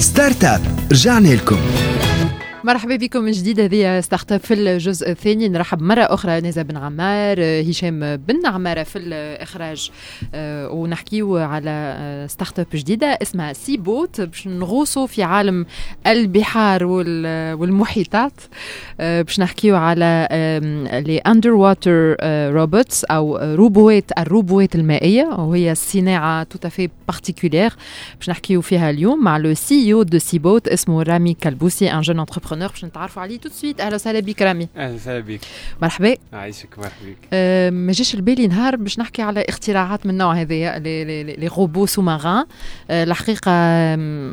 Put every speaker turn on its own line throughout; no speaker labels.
Start Up رجعنا لكم.
مرحبا بكم من جديد. هذه Start Up في الجزء الثاني. نرحب مرة أخرى نزا بن عمار هشام بن عمارة في الإخراج. آه، ونحكيو على start-up جديدة اسمها Seabot باش نغوصوا في عالم البحار والمحيطات. آه، باش نحكيو على les underwater robots أو روبوات الروبوات المائية. وهي صناعة tout à fait particulière باش نحكيو فيها اليوم مع le CEO de Seabot اسمه رامي كالبوسي un jeune entrepreneur entrepreneur باش نتعرفوا عليه tout de suite أهلا وسهلا بك رامي
أهلا وسهلا بك
مرحبا
عايشك مرحبا بك
أه ما جاش البالي نهار باش نحكي على اختراعات من النوع هذايا les robots sous-marins أه الحقيقة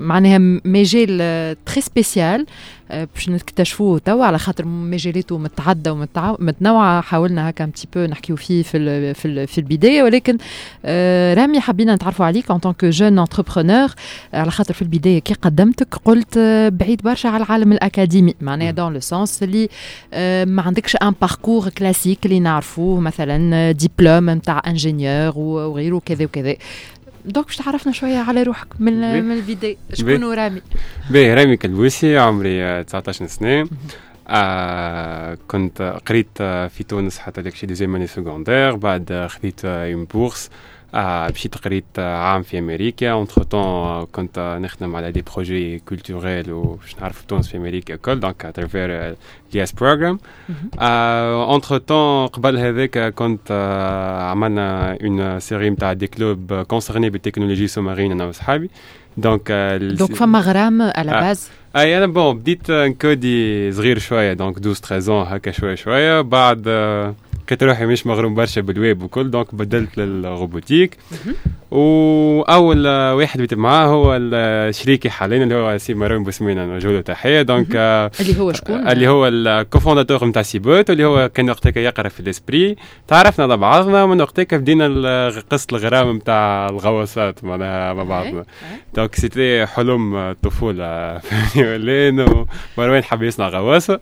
معناها مجال très spécial باش نكتشفوه توا على خاطر مجالاته متعدده ومتنوعه حاولنا هكا un peu نحكيو فيه في في, في البداية ولكن آه رامي حبينا نتعرفوا عليك en tant que jeune entrepreneur على خاطر في البداية كي قدمتك قلت بعيد برشا على العالم الأكاديمي. معناها dans le sens اللي آه ما عندكش un parcours classique اللي نعرفوه مثلا ديبلوم نتاع ingénieur وغيره كذا وكذا. donc باش تعرفنا شوية على روحك من من البداية شكون رامي؟
باهي رامي كلبوسي عمري 19 سنة. كنت قريت في تونس حتى داك الشيء ديزيام اني سكوندير بعد خذيت اون بورس مشيت قريت عام في أمريكا اونتر طون كنت نخدم على دي بروجي كولتوريل وش نعرف تونس في أمريكا الكل دونك اترافير دي اس بروجرام اونتر طون قبل هذاك كنت عملنا اون سيري نتاع دي كلوب كونسيرني بالتكنولوجي سومارين أنا وصحابي دونك
دونك فما غرام على باز
اي أنا bon بديت نكودي صغير شوية donc 12 13 هكا شوية شوية بعد لقيت روحي مش مغروم برشا بالويب وكل donc بدلت لل robotique. واول واحد بديت معاه هو شريكي حاليا اللي هو سي مروان بوسمين نوجه له تحيه donc
اللي هو شكون؟
اللي هو ال cofondateur نتاع Seabot اللي هو كان وقتها يقرأ في ESPRIT. تعرفنا على بعضنا من وقتها بدينا قصة الغرام نتاع الغواصات معناها مع بعضنا. دونك سيتي حلم الطفوله فهمني ولين مروان حب يصنع غواصة.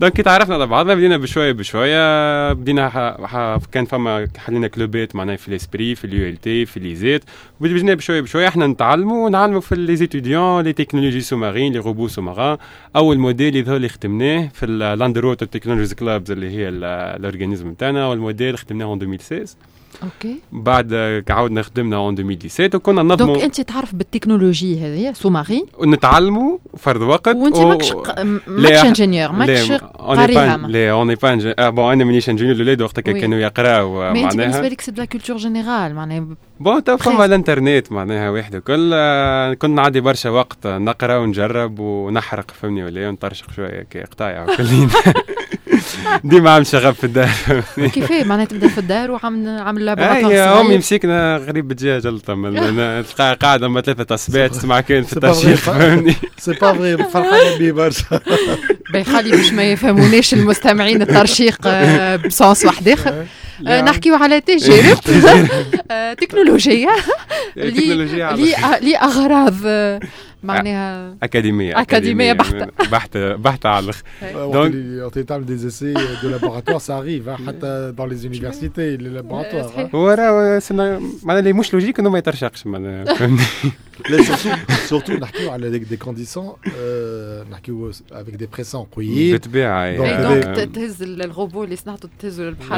دونك كي تعرفنا على بعضنا بدينا بشوية بشوية. بدينا كان فما حلينا كلوبات معناها في الإسبري في اليو إل تي في ليزيت وبدينا بشوية بشوية إحنا نتعلموا ونعلموا في لي ستوديون لي تكنولوجي سومارين لي روبو سومارين أول موديل اللي اللي خدمناه في اللاندر ووتر تكنولوجيز كلابز اللي هي الاورجانيزم نتاعنا والموديل خدمناه 2016
أوكي
بعد عاودنا خدمنا اون 2017 وكنا نضموا
دونك انت تعرف بالتكنولوجي هذه سومارين
ونتعلموا فرد وقت
وانت و... ماكش ماكش انجينيور ماكش قاريها
لا اون با آه بون أنا مانيش انجينيور الاولاد وقتها كانوا يقراو
معناها انت بالنسبة لك سي دو لا كولتور جينيرال معناها
بون تو فما الانترنت معناها واحد الكل كنا نعدي برشا وقت نقرا ونجرب ونحرق فهمني ولا ونطرشق شوية كي قطايع وكلين ديما عم شغب في الدار.
كيفاه؟ معناها تبدا في الدار وعامل عامل
لابوراتوار هي أمي مسكنا غريب دجاج الطم تلقاها قاعدة ما ثلاثة اصبات تسمع كان في الترشيق فهمني؟
سي با فري فرحان بيه برشا.
خلي باش ما يفهموناش المستمعين الترشيق بصوص واحد آخر. نحكيو على تجارب. تكنولوجيا. لأغراض معناها
أكاديمية
أكاديمية بحتة.
بحتة بحتة على الآخر
donc tu تعمل des essais de laboratoire ça arrive حتى dans les universités les laboratoires
ورا معناها اللي مش logique إنه ما يترشقش معناها
surtout نحكيو على des conditions نحكيو avec des pressions قويين.
بالطبيعه
donc تهز الروبو اللي صنعته تهزه للبحر.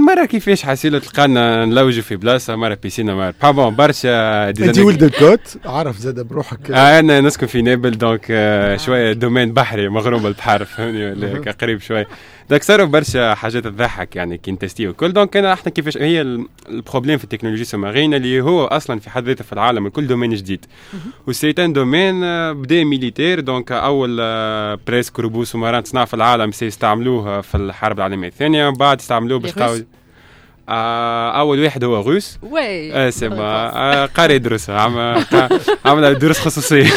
اي كل مره كيفاش حاسيلو تلقانا نلوجوا في بلاصة مرة piscine مرة. bon برشا
انت ولد الكوت عارف زاد بروحك.
أنا نسكن في نابل donc شوية domaine بحري مغروم بالبحر فهمني؟ قريب شوية donc صاروا برشا حاجات تضحك يعني كي نتستي وكل donc أنا أحنا كيفاش هي ال problème في التكنولوجيا ال sous-marine اللي هو أصلا في حد ذاته في العالم الكل domaine جديد. و c'est un domaine بدا militaire donc أول presque robot sous-marin تصنع في العالم سيستعملوه في الحرب العالمية الثانية بعد استعملوه باش أول واحد هو russe
oui.
آه سيما آه قاري يدرس عمل عمل دروس خصوصية.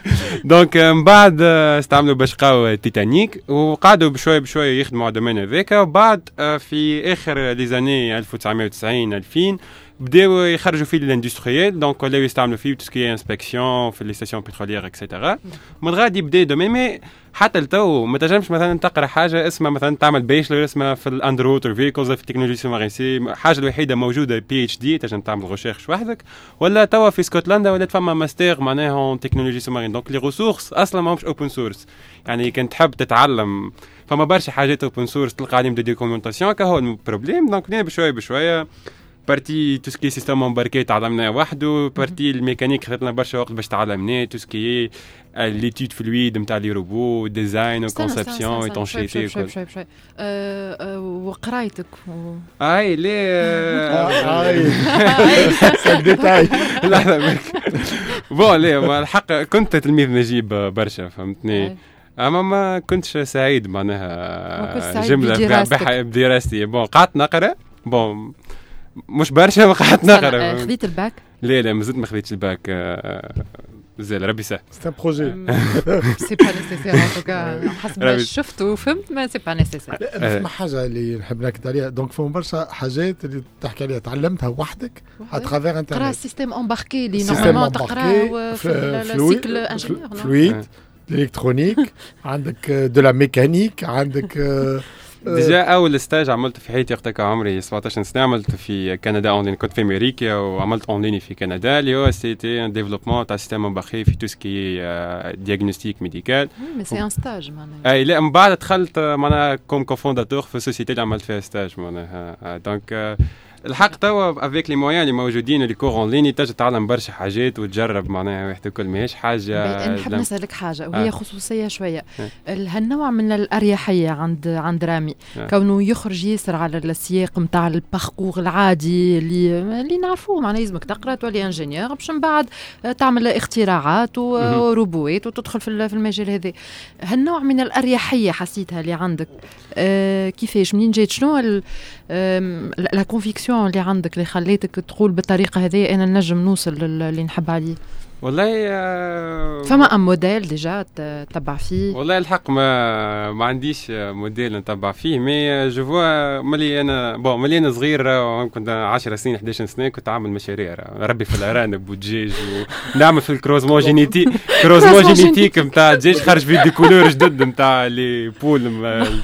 donc من بعد استعملوا باش قاو تيتانيك وقعدوا بشويه بشويه يخدموا على ال domaine هذاك. وبعد في آخر les années 1990 2000 بداو يخرجوا فيه ال industriel donc ولاو يستعملوا فيه tout ce qui est inspection في les stations pétrolières et cetera من غادي يبدا domaine mais حتى لتو ما تنجمش مثلا تقرأ حاجة اسمها مثلا تعمل bachelor اسمها في ال under vehicles في ال technologie sous-marine c'est الحاجة الوحيدة موجودة PhD تنجم تعمل recherche وحدك. ولا توا في اسكتلندا ولات فما ماستر معناها en technologie donc les ressources أصلا ماهمش open source يعني كنت تحب تتعلم. فما برشا حاجات open source تلقى عليهم des documentations كهو ال problème donc بشويه بشوية. partie tout ce qui est système embarqué تعلمناه وحده partie ال mécanique خذتنا برشا وقت باش تعلمناه tout ce qui est l'étude fluide نتاع les robots design و conception و étanchéité
وكل شوي شوي وقرايتك
اي ليه
اي détail
لحظه bon ليه الحق كنت تلميذ نجيب برشا فهمتني اما ما كنتش سعيد معناها جمله بدراستي bon قعدت نقرا bon مش برشا ما قعدت نقرا.
خذيت الباك؟
لا لا مازلت ما خذيتش الباك. مازال ربي يسهل.
c'est un projet
c'est pas nécessaire en tout cas حسب ما شفت وفهمت ما c'est pas nécessaire
فما حاجة اللي نحب ناكد عليها. donc فما برشا حاجات اللي تحكي عليها. تعلمتها وحدك à travers انترنت
تقرا ال système embarqué اللي normalement تقراه في ال cycle
ingénieur fluide ال électronique عندك de la mécanique عندك
déjà أول stage عملته في حياتي وقتها عمري 17 سنة عملت في كندا اونلاين كنت في أمريكا وعملت اونلاين في كندا. اللي هو c'était un développement تاع système embarqué في tout ce qui est
diagnostic médical mais c'est un stage معناها
اي لا من بعد دخلت معناها comme cofondateur في ال société اللي عملت فيها stage معناها donc الحق توا avec les moyens اللي موجودين ال les cours en ligne تجي تتعلم برشا حاجات وتجرب معناها واحد الكل ماهيش حاجة
نحب نسالك حاجة وهي آه. خصوصية شوية. هالنوع من الأريحية عند عند رامي؟ آه. كونه يخرج ياسر على السياق نتاع ال parcours العادي اللي اللي نعرفوه معناها لازمك تقرأ تولي ingénieur باش من بعد تعمل اختراعات وروبوات وتدخل في المجال هذا. هالنوع من الأريحية حسيتها اللي عندك؟ آه كيفاش؟ منين جات؟ شنو la conviction اللي عندك اللي خليتك تقول بالطريقة هذه أنا نجم نوصل للي نحب عليه.
والله آه
فما un modèle déjà تتبع فيه؟
والله الحق ما ما عنديش موديل نتبع فيه mais je vois ملي أنا bon ملي أنا صغير كنت 10 سنين 11 سنة كنت عامل مشاريع نربي في الأرانب والدجاج ونعمل في ال croisement génétique croisement génétique نتاع الدجاج خرج فيه des couleurs جدد نتاع les poules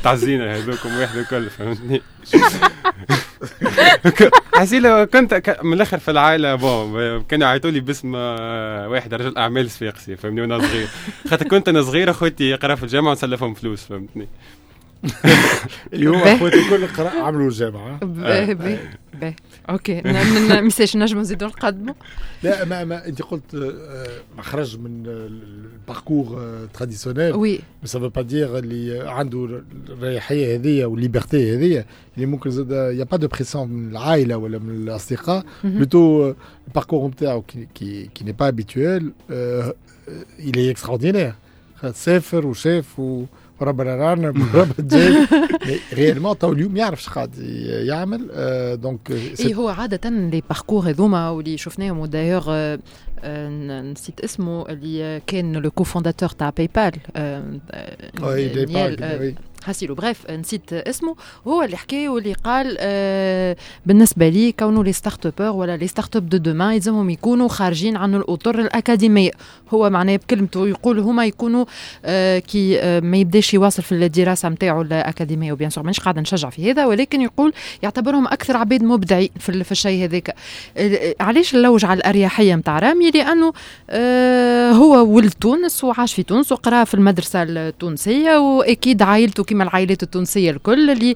نتاع الزينة هذوكم واحد الكل فهمتني؟ حسيلة كنت من الآخر في العائلة bon كانوا يعيطوا لي باسم واحد رجل أعمال صفاقسي فهمني وأنا صغير. خاطر كنت أنا صغير أخوتي يقرا في الجامعة ونسلفهم فلوس فهمتني.
اليوم اخوتي الكل قرا عملوا الجامعة
باهي باهي OK. message نجم نزيدو نقدموا
لا ما, ما أنت قلت ما خرج من ال parcours
traditionnel
oui mais ça veut pas dire اللي عنده الأريحية هذه وال liberté هذه اللي ممكن زاد y a pas de pression من العائلة ولا من الأصدقاء. plutôt ال parcours نتاعو qui qui n'est pas habituel il est extraordinaire. سافر وشاف و ربنا رانا ربنا جاي réellement تو اليوم يعرف اش قاعد يعمل donc
اي هو عاده les parcours هذوما واللي شفناهم ودايوغ نسيت اسمه اللي كان le cofondateur تاع PayPal حسيلو bref نسيت اسمه. هو اللي حكى واللي قال آه بالنسبة لي كونه les startuppers ولا les startups de demain يلزمهم يكونوا خارجين عن الأطر الأكاديمية. هو معناه بكلمته يقول هما يكونوا آه كي آه ما يبداش يواصل في الدراسة نتاعو الأكاديمية. و bien sûr مانيش قاعدة نشجع في هذا ولكن يقول يعتبرهم أكثر عباد مبدعين في, في الشيء هذاك. علاش نلوج على الأريحية نتاع رامي؟ لأنه آه هو ولد تونس وعاش في تونس وقرأ في المدرسة التونسية وأكيد عائلته كما العائلات التونسية الكل اللي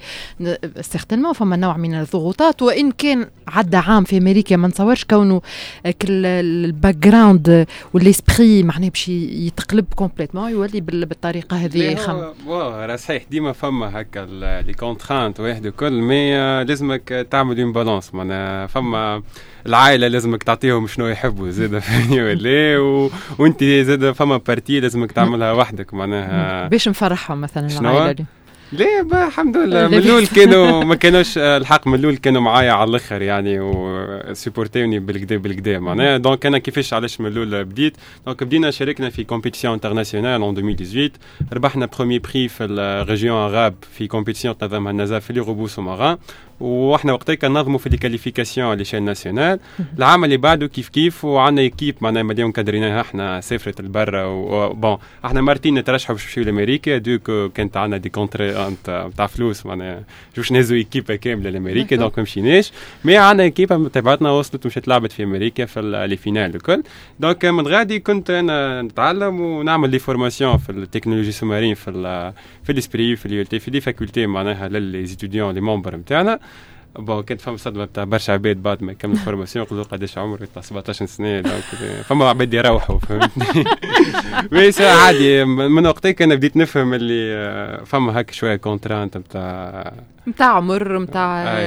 certainement فما نوع من الضغوطات. وإن كان عدى عام في أمريكا ما نتصورش كونه ال background وال esprit معناه باش يتقلب complètement يولي بالطريقة هذه
يخم راه صحيح ديما فما هكا les contraintes واحد الكل mais لازمك تعمل une balance معناها فما العائله لازمك تعطيهم شنو يحبوا زاد فهمني ولا و... وانت زاد فما partie لازمك تعملها وحدك معناها
باش نفرحهم مثلا العائلة. دي.
ليه الحمد لله. من الأول كانوا ما كانوش الحق من الأول كانوا معايا على الآخر يعني وسيبورتيوني بالكدا بالكدا معناها donc أنا كيفاش علاش من الأول بديت؟ donc بدينا شاركنا في compétition internationale en 2018 ربحنا premier prix في ال région arabe في compétition تنظمها النزاف في les robots sous-marins وإحنا وقتها كنظموا في ال qualification à l'échelle nationale. العام اللي بعده كيف كيف وعندنا équipe معناها اللي encadrيناها إحنا سافرت لبرا و bon إحنا مرتين نترشحوا باش نمشيو لأمريكا donc كانت عندنا des contraintes تاع فلوس معناها. باش نهزو équipe كاملة لأمريكا donc ما مشيناش. mais عندنا équipe تبعتنا وصلت ومشات لعبت في أمريكا في les finales الكل. دونك من غادي كنت أنا نتعلم ونعمل لي فورماسيون في التكنولوجي سومارين في في الإسبري في اليو في دي فاكولتي معناها للي لي ممبر نتاعنا. بون كانت فما صدمة بتاع برشا عباد بعد ما كمل فورماسيون يقولوا قداش عمري بتاع 17 سنة دونك فما عباد يروحوا فهمتني؟ بس عادي من وقتها كان بديت نفهم اللي فما هكا شوية كونترانت بتاع
نتاع عمر نتاع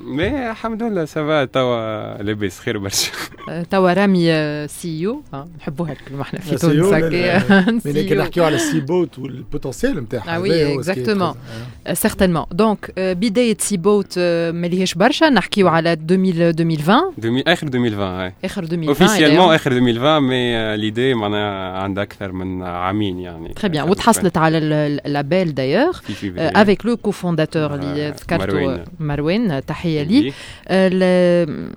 mais الحمد لله ça va توا لاباس خير برشا.
توا رامي CEO نحبوها الكلمة إحنا في
تونس. لكن نحكيو على ال Sea bot وال
potentiel نتاعها oui exactement certainement donc بداية Seabot ماليهاش برشا. نحكيو على 2020
آخر 2020
آخر 2020
officiellement آخر 2020 mais l'idée معناها عندها أكثر من عامين يعني.
très bien وتحصلت على ال label d'ailleurs avec le cofondateur اللي ذكرته مروان تحية لي.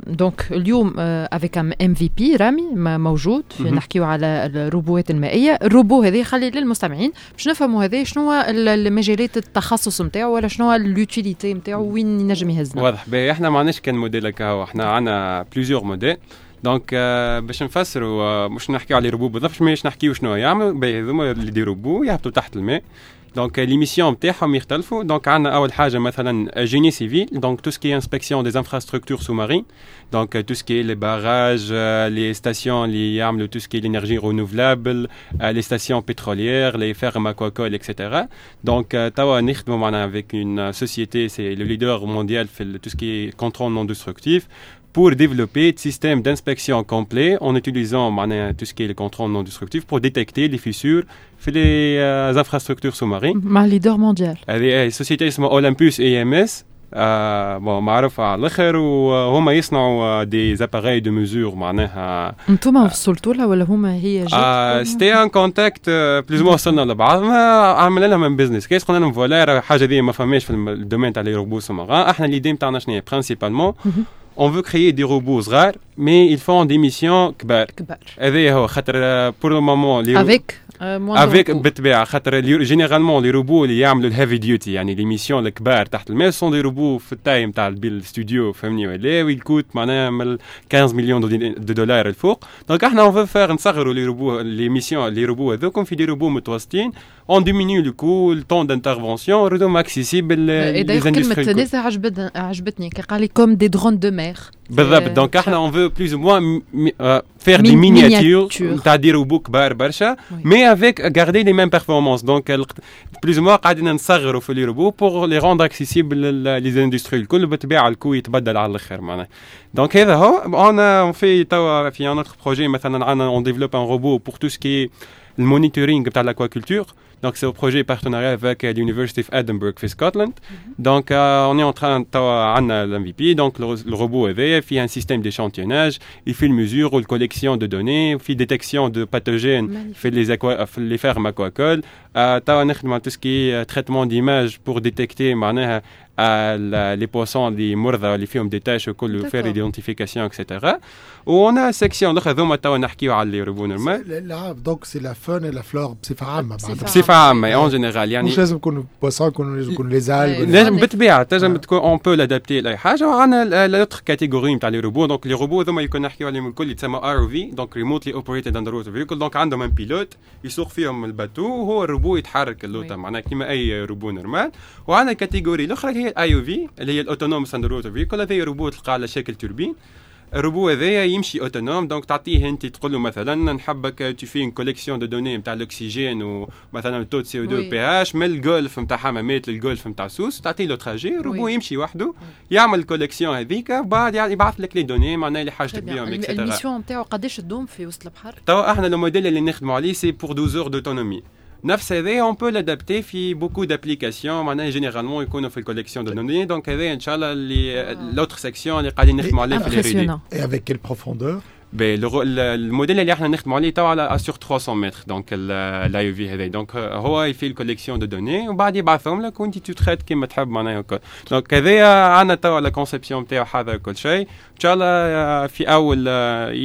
donc اليوم avec MVP رامي موجود. نحكيو على الروبوات المائية. الروبو هذا خلي للمستمعين باش نفهموا هذا شنو هو المجالات التخصص نتاعو ولا شنو هو ال utilité نتاعو وين ينجم يهزنا.
واضح. باهي إحنا ما عندناش كان موديل هكا. إحنا عندنا plusieurs modèles donc باش نفسروا مش نحكيو على روبو بالضبط مش نحكيو شنو يعملوا هذوما اللي يديروا روبو يهبطوا تحت الماء. donc les missions نتاعهم يختلفوا donc عندنا اول حاجة مثلا génie civil donc tout ce qui est inspection des infrastructures sous-marines donc tout ce qui est les barrages les stations اللي يعملوا tout ce qui est l'énergie renouvelable les stations pétrolières les fermes aquacoles et cetera donc توا نخدموا معنا avec une société c'est le leader mondial في tout ce qui est contrôle non destructif pour développer un système d'inspection complet en utilisant tout ce qui est le contrôle non destructif pour détecter les fissures في les infrastructures sous-marines.
مع leader mondial.
هذه société اسمها Olympus IMS bon معروفة على الآخر وهما يصنعوا des appareils de mesure معناها
أنتم وصلتوا لها ولا هما هي
جات c'était un contact بليز مو وصلنا لبعضنا عملنا لها من business case قلنا لهم voilà حاجة دي ما فماش في ال domaine تاع les robots sous-marins إحنا l'idée نتاعنا شنو هي principalement on veut créer des robots rares, mais ils font des missions كبار.
Avec
avec بالطبيعه خاطر généralement les robots اللي يعملوا ال heavy duty يعني les missions الكبار تحت الماء. ce sont des robots في ال taille نتاع الاستوديو فهمني؟ ولا ويكوت معناها من 15 million de dollars الفوق. donc إحنا on va نصغروا les robots les missions les robots هذوكم في des robots متوسطين. on diminue le coût et le temps d'intervention ردهم accessibles
لي كلمه نزا عجبتني كي قال لي comme des drones de mer
بالضبط. donc إحنا on veut plus ou moins faire des miniatures تاع des robots كبار برشا mais avec garder les mêmes performances donc plus ou moins قاعدين نصغروا في les robots pour les rendre accessibles les industries الكل بالطبيعه ال coût يتبدل على الآخر معناها donc هذا هو on fait توا في un autre projet مثلا عندنا on développe un robot pour tout ce qui est ال monitoring بتاع l'aquaculture. Donc, c'est au projet partenariat avec euh, l'University of Edinburgh, في Scotland. Donc, euh, on est en train de l'MVP. Donc, le, le robot EV fait un système d'échantillonnage. Il fait une mesure ou une collection de données, il fait détection de pathogènes, fait les, aqua, les fermes aquacoles. Euh, tout ce qui est traitement d'image pour détecter les poissons les مرضى اللي فيهم دي تاش وكل faire identification etc وون ا سيكسيون الاخرى هذوما توا نحكيو على اللي يربون الماء
لا donc c'est la faune la flore بصفه عامه
بصفه عامه en général يعني
مش لازم يكونوا poissons يكونوا لازم يكونوا les algues
لازم بالطبيعه تنجم تكون on peut l'adapter لاي حاجة وعندنا l'autre catégorie نتاع les robots donc les robots هذوما يكون نحكيو عليهم الكل يتسمى ROV donc remotely operated underwater vehicle donc عندهم un pilote يسوق فيهم ال bateau وهو الروبو يتحرك اللوطه معناها كيما اي robot normal وعندنا ال catégorie الاخرى هي ال AUV اللي هي ال autonomous underwater vehicle هذا روبو تلقى على شكل torpille. الروبو هذايا يمشي أوتونوم دونك تعطيه أنت تقول له مثلا نحبك في ان كوليكسيون دو دوني نتاع الأكسجين ومثلا تو سي أو 2 بي اش من الجولف نتاع حمامات للجولف نتاع سوس تعطيه له تراجي الروبو يمشي وحده يعمل الكوليكسيون هذيك بعد يبعث لك لي دوني معناها اللي حاجتك بهم
اكسترا الميسيون نتاعو قداش تدوم في وسط البحر؟
توا إحنا الموديل اللي نخدموا عليه سي بور 12 اور دوتونومي نفس هذا اون بو لادابتي في بوكو دابليكاسيون معناها جينيرالمون يكونوا في الكوليكسيون دو دوني دونك هذا ان شاء الله اللي لوتر سيكسيون اللي قاعدين نخدموا عليه في لي ريدي
Et avec quelle profondeur
الموديل اللي إحنا نخدموا عليه تو على assure 300 متر donc ال AUV هذا donc هو il fait la collection de données ومن بعد يبعثهم لك وانت تو تخيط كيما تحب معناها donc هذايا عندنا تو على conception نتاعو حاضر كل شيء ان شاء الله في اول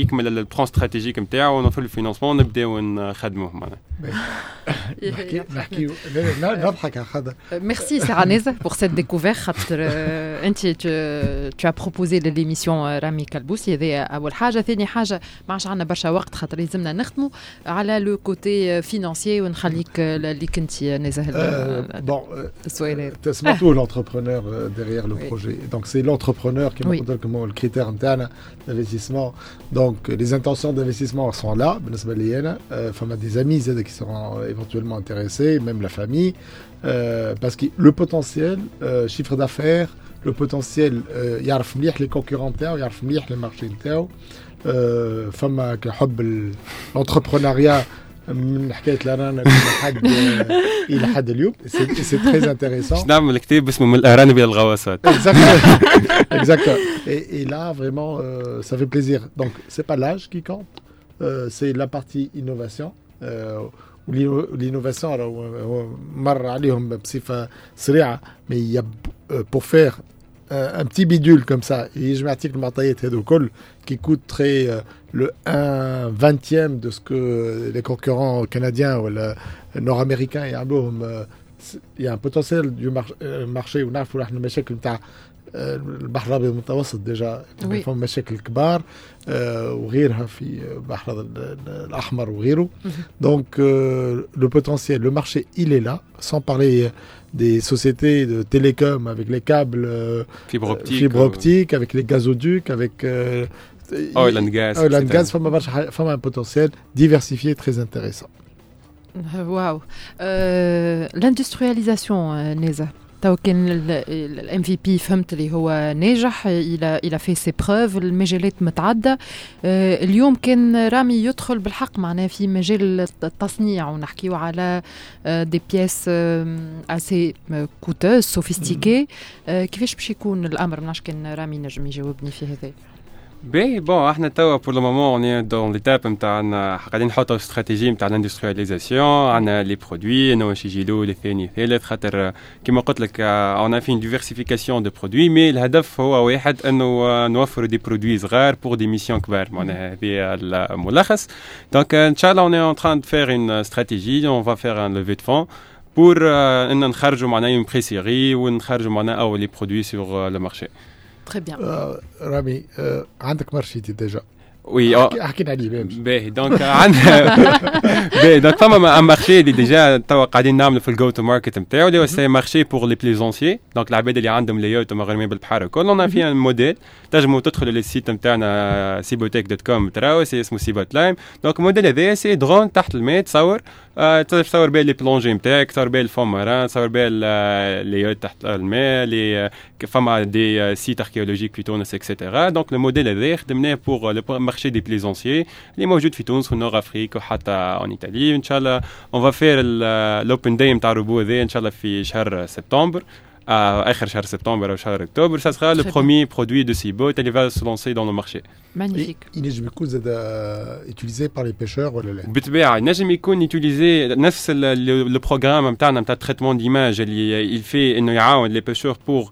يكمل ال plan stratégique نتاعو ونوفر ال financement نبداو نخدموه معناها
نحكي نحكي نضحك على خاطر
Merci Sarah Nez pour cette découverte خاطر انت tu as proposé l'émission رامي كلبوسي هذه اول حاجه ثاني حاجه ما عادش عندنا برشا وقت خاطر لازمنا نخدموا على لو كوتي فينانسيي ونخليك اللي كنت نزه
بون سمعتوا l'entrepreneur derrière le projet donc c'est l'entrepreneur qui m'a dit comment le critère interne d'investissement donc les intentions d'investissement sont là بالنسبه لي انا فما des amis qui seront éventuellement intéressés même la famille euh, parce que le potentiel euh, chiffre d'affaires le potentiel يعرف مليح les concurrents نتاعو يعرف مليح les marchés نتاعو فما كحب l'entrepreneuriat من حكايه لارانا لحد الى حد اليوم سي تري انتريسون
باش نعمل كتاب اسمه من الارانب الى الغواصات
exactement et, et là vraiment euh, ça fait plaisir donc c'est pas l'âge qui compte euh, c'est la partie innovation euh, Euh, l'innovation euh, mais il y a euh, pour faire un petit bidule comme ça et je m'article qui coûterait le 1 vingtième de ce que les concurrents canadiens ou nord-américains il y a un potentiel du marché où on a un ou البحر الابيض المتوسط ديجا فما مشاكل كبار وغيرها في البحر الاحمر وغيره دونك لو بوتنسيال لو مارشي il est là sans parler des sociétés de télécom avec les câbles
fibre optique,
fibre optique avec les gazoducs avec
oil and gas
oil and gas فما برشا فما un potentiel diversifié très intéressant
واو l'industrialisation نيزا تو كان الام في بي فهمت اللي هو ناجح إلى إلى في سي بروف المجالات متعدده اليوم كان رامي يدخل بالحق معناه في مجال التصنيع ونحكيو على des pièces assez coûteuses sophistiquées كيفاش باش يكون الأمر؟ منعش كان رامي نجم يجاوبني في هذا.
باهي bon إحنا توا pour le moment on est dans l'étape نتاعنا قاعدين نحطوا استراتيجي نتاع l'industrialisation عندنا les produits انه واش يجي ثاني ثالث خاطر كيما قلت لك on fait diversification de produits mais الهدف هو واحد إنه نوفروا des produits صغار pour des missions كبار. معناها هذه الملخص. donc إن شاء الله on est en train de faire une stratégie on va faire une levée de fonds pour إن نخرجوا معناها en présérie ونخرجوا معناها اول les produits sur le marché
Très bien.
Euh, Rami, euh, عندك مرشيتي déjà
oui
حكينا عليه
باهي donc عندنا باهي donc فما un marché اللي déjà توا قاعدين نعملوا في ال go-to-market نتاعو اللي هو c'est marché pour les plaisanciers donc العباد اللي عندهم les yachts مغرمين بالبحر الكل. on fait modèle تنجموا تدخلوا لل site نتاعنا Seabotech dot com تراو c'est اسمه Seabot Lime donc ال modèle هذايا c'est drone تحت الماء تصور. آه تصور بها les plongées نتاعك تصور بها ال fond marin تصور بها les yachts تحت الماء لي فما des sites archéologiques في تونس et cetera donc ال modèle هذا خدمناه pour le marché des plaisanciers اللي موجود في تونس و Nord Afrique وحتى en Italie ان شاء الله on va faire ال open day نتاع الروبو هذا ان شاء الله في شهر سبتمبر. à آخر شهر سبتمبر أو شهر أكتوبر ça sera le premier produit de Seaboat il va se lancer dans le marché
Magnifique.
ينجم يكون زاد utilisé par les pêcheurs ولا لا؟
بالطبيعة ينجم يكون utilisé نفس لو بروغرام نتاعنا نتاع تريتمون ديماج اللي il fait انه يعاون les pêcheurs pour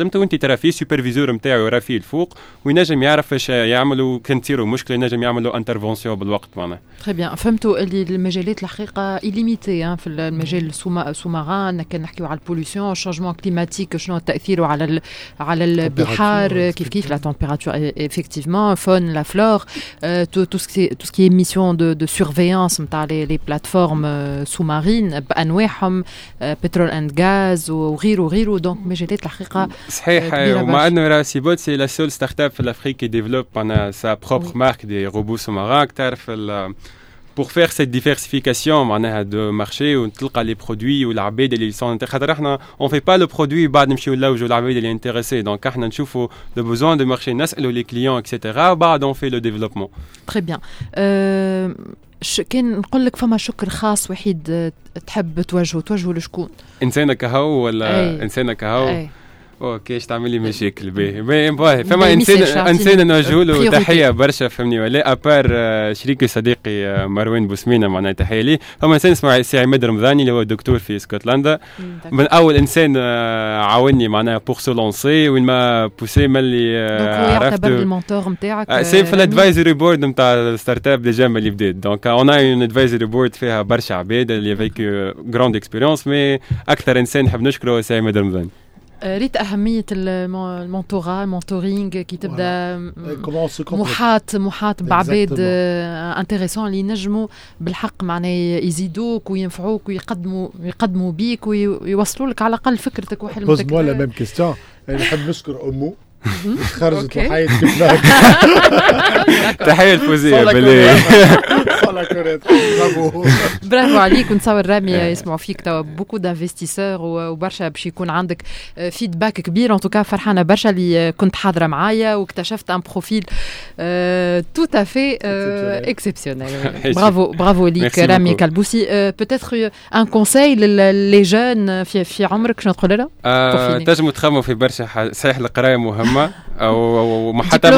خدمته وانت ترى فيه superviseur نتاعو يرى فيه الفوق وينجم يعرف إيش يعملوا كان تصيروا مشكلة ينجم يعملوا intervention بالوقت معناها.
Très bien فهمتوا اللي المجالات الحقيقة illimités في المجال ال sous-marin كان نحكيو على ال pollution ال changement climatique شنو تاثيره على على البحار كيف كيف la température et, tout ce qui est mission de, de surveillance نتاع les plateformes sous-marines بأنواعهم pétrole and gaz وغيره وغيره. دونك مجالات الحقيقة
صحيح ومع انه راه سيبوت سي لا سول ستارت اب في l'Afrique qui développe sa propre marque des robots sous-marins تعرف pour faire cette diversification معناها de marché وتلقى les produits والعباد اللي sont خاطر إحنا on fait pas le produit بعد نمشيو نلوجوا العباد اللي intéressés donc إحنا نشوفوا le besoin de marché نسالوا les clients etc بعد on fait le développement
très bien euh, كان نقول لك فما شكر خاص وحيد تحب توجهه توجهه لشكون
انسانك هو ولا انسانك هو OK إيش تعمل لي مشاكل؟ باهي. باهي فما انسان إنسان نوجه له تحيه برشا فهمني؟ ولا à part آه، شريكي صديقي آه، مروان بوسمينة معناها تحية لي فما إنسان اسمه سي عماد رمضاني اللي هو دكتور في اسكتلندا من أول إنسان آه، عاوني معناها pour se lancer و il m'a poussé ملي
عرفت يعتبر ال mentor نتاعك
c'est vrai ال advisory board نتاع startup déjà ملي بديت. donc on a un advisory board فيها برشا عباد اللي avec grande expérience mais أكثر إنسان نحب نشكره سي عماد رمضاني.
ريت أهمية ال mentorat ال mentoring كي تبدا محاط محاط بعباد intéressants اللي ينجموا بالحق معناه يزيدوك وينفعوك ويقدموا يقدموا بيك ويوصلوا لك على الأقل فكرتك وحلمك
pose-moi la même question نحب نشكر أمو خرجت وحيد
تحية الفوزية بالله
برافو عليك ونتصور رامي يسمعوا فيك توا beaucoup d'investisseurs وبرشا باش يكون عندك feedback كبير en tout cas فرحانه برشا اللي كنت حاضره معايا واكتشفت un profil tout à fait exceptionnel برافو برافو ليك رامي كالبوسي peut-être un conseil les jeunes في في عمرك شنو تقول
لها؟ تنجموا تخموا في برشا صحيح القراية مهمة أو حتى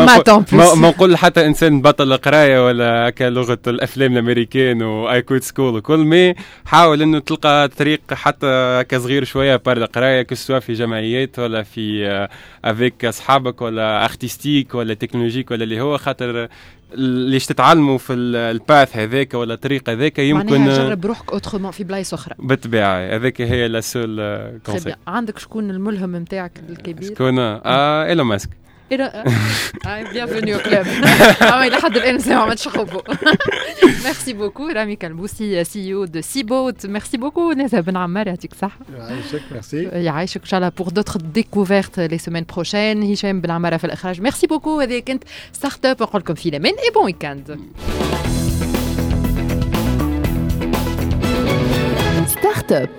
ما نقول حتى إنسان بطل القراية ولا هكا لغة الأفلام الامريكان واي كود سكول وكل مي حاول إنه تلقى طريق حتى هكا صغير شوية بار القرايه كسوا في جمعيات ولا في افيك أصحابك ولا ارتستيك ولا تكنولوجيك ولا اللي هو خاطر ليش تتعلموا في الباث هذاك ولا الطريق هذاك يمكن
معناها جرب روحك autrement في بلايص أخرى
بالطبيعة هذاك هي la
seule عندك شكون الملهم نتاعك الكبير؟
شكون؟ آه إيلون ماسك
Bienvenue au club. إلى حد الآن لسه ما عملتش خبو. merci beaucoup رامي كالبوسي CEO de Seabot merci beaucoup نزار بن عمار يعطيك الصحة.
يعيشك ميرسي.
يعيشك إن شاء الله pour d'autres découvertes les semaines prochaines هشام بن عمارة في الإخراج merci beaucoup هذه كانت startup نقول لكم في الأمان et bon week-end. ستارت اب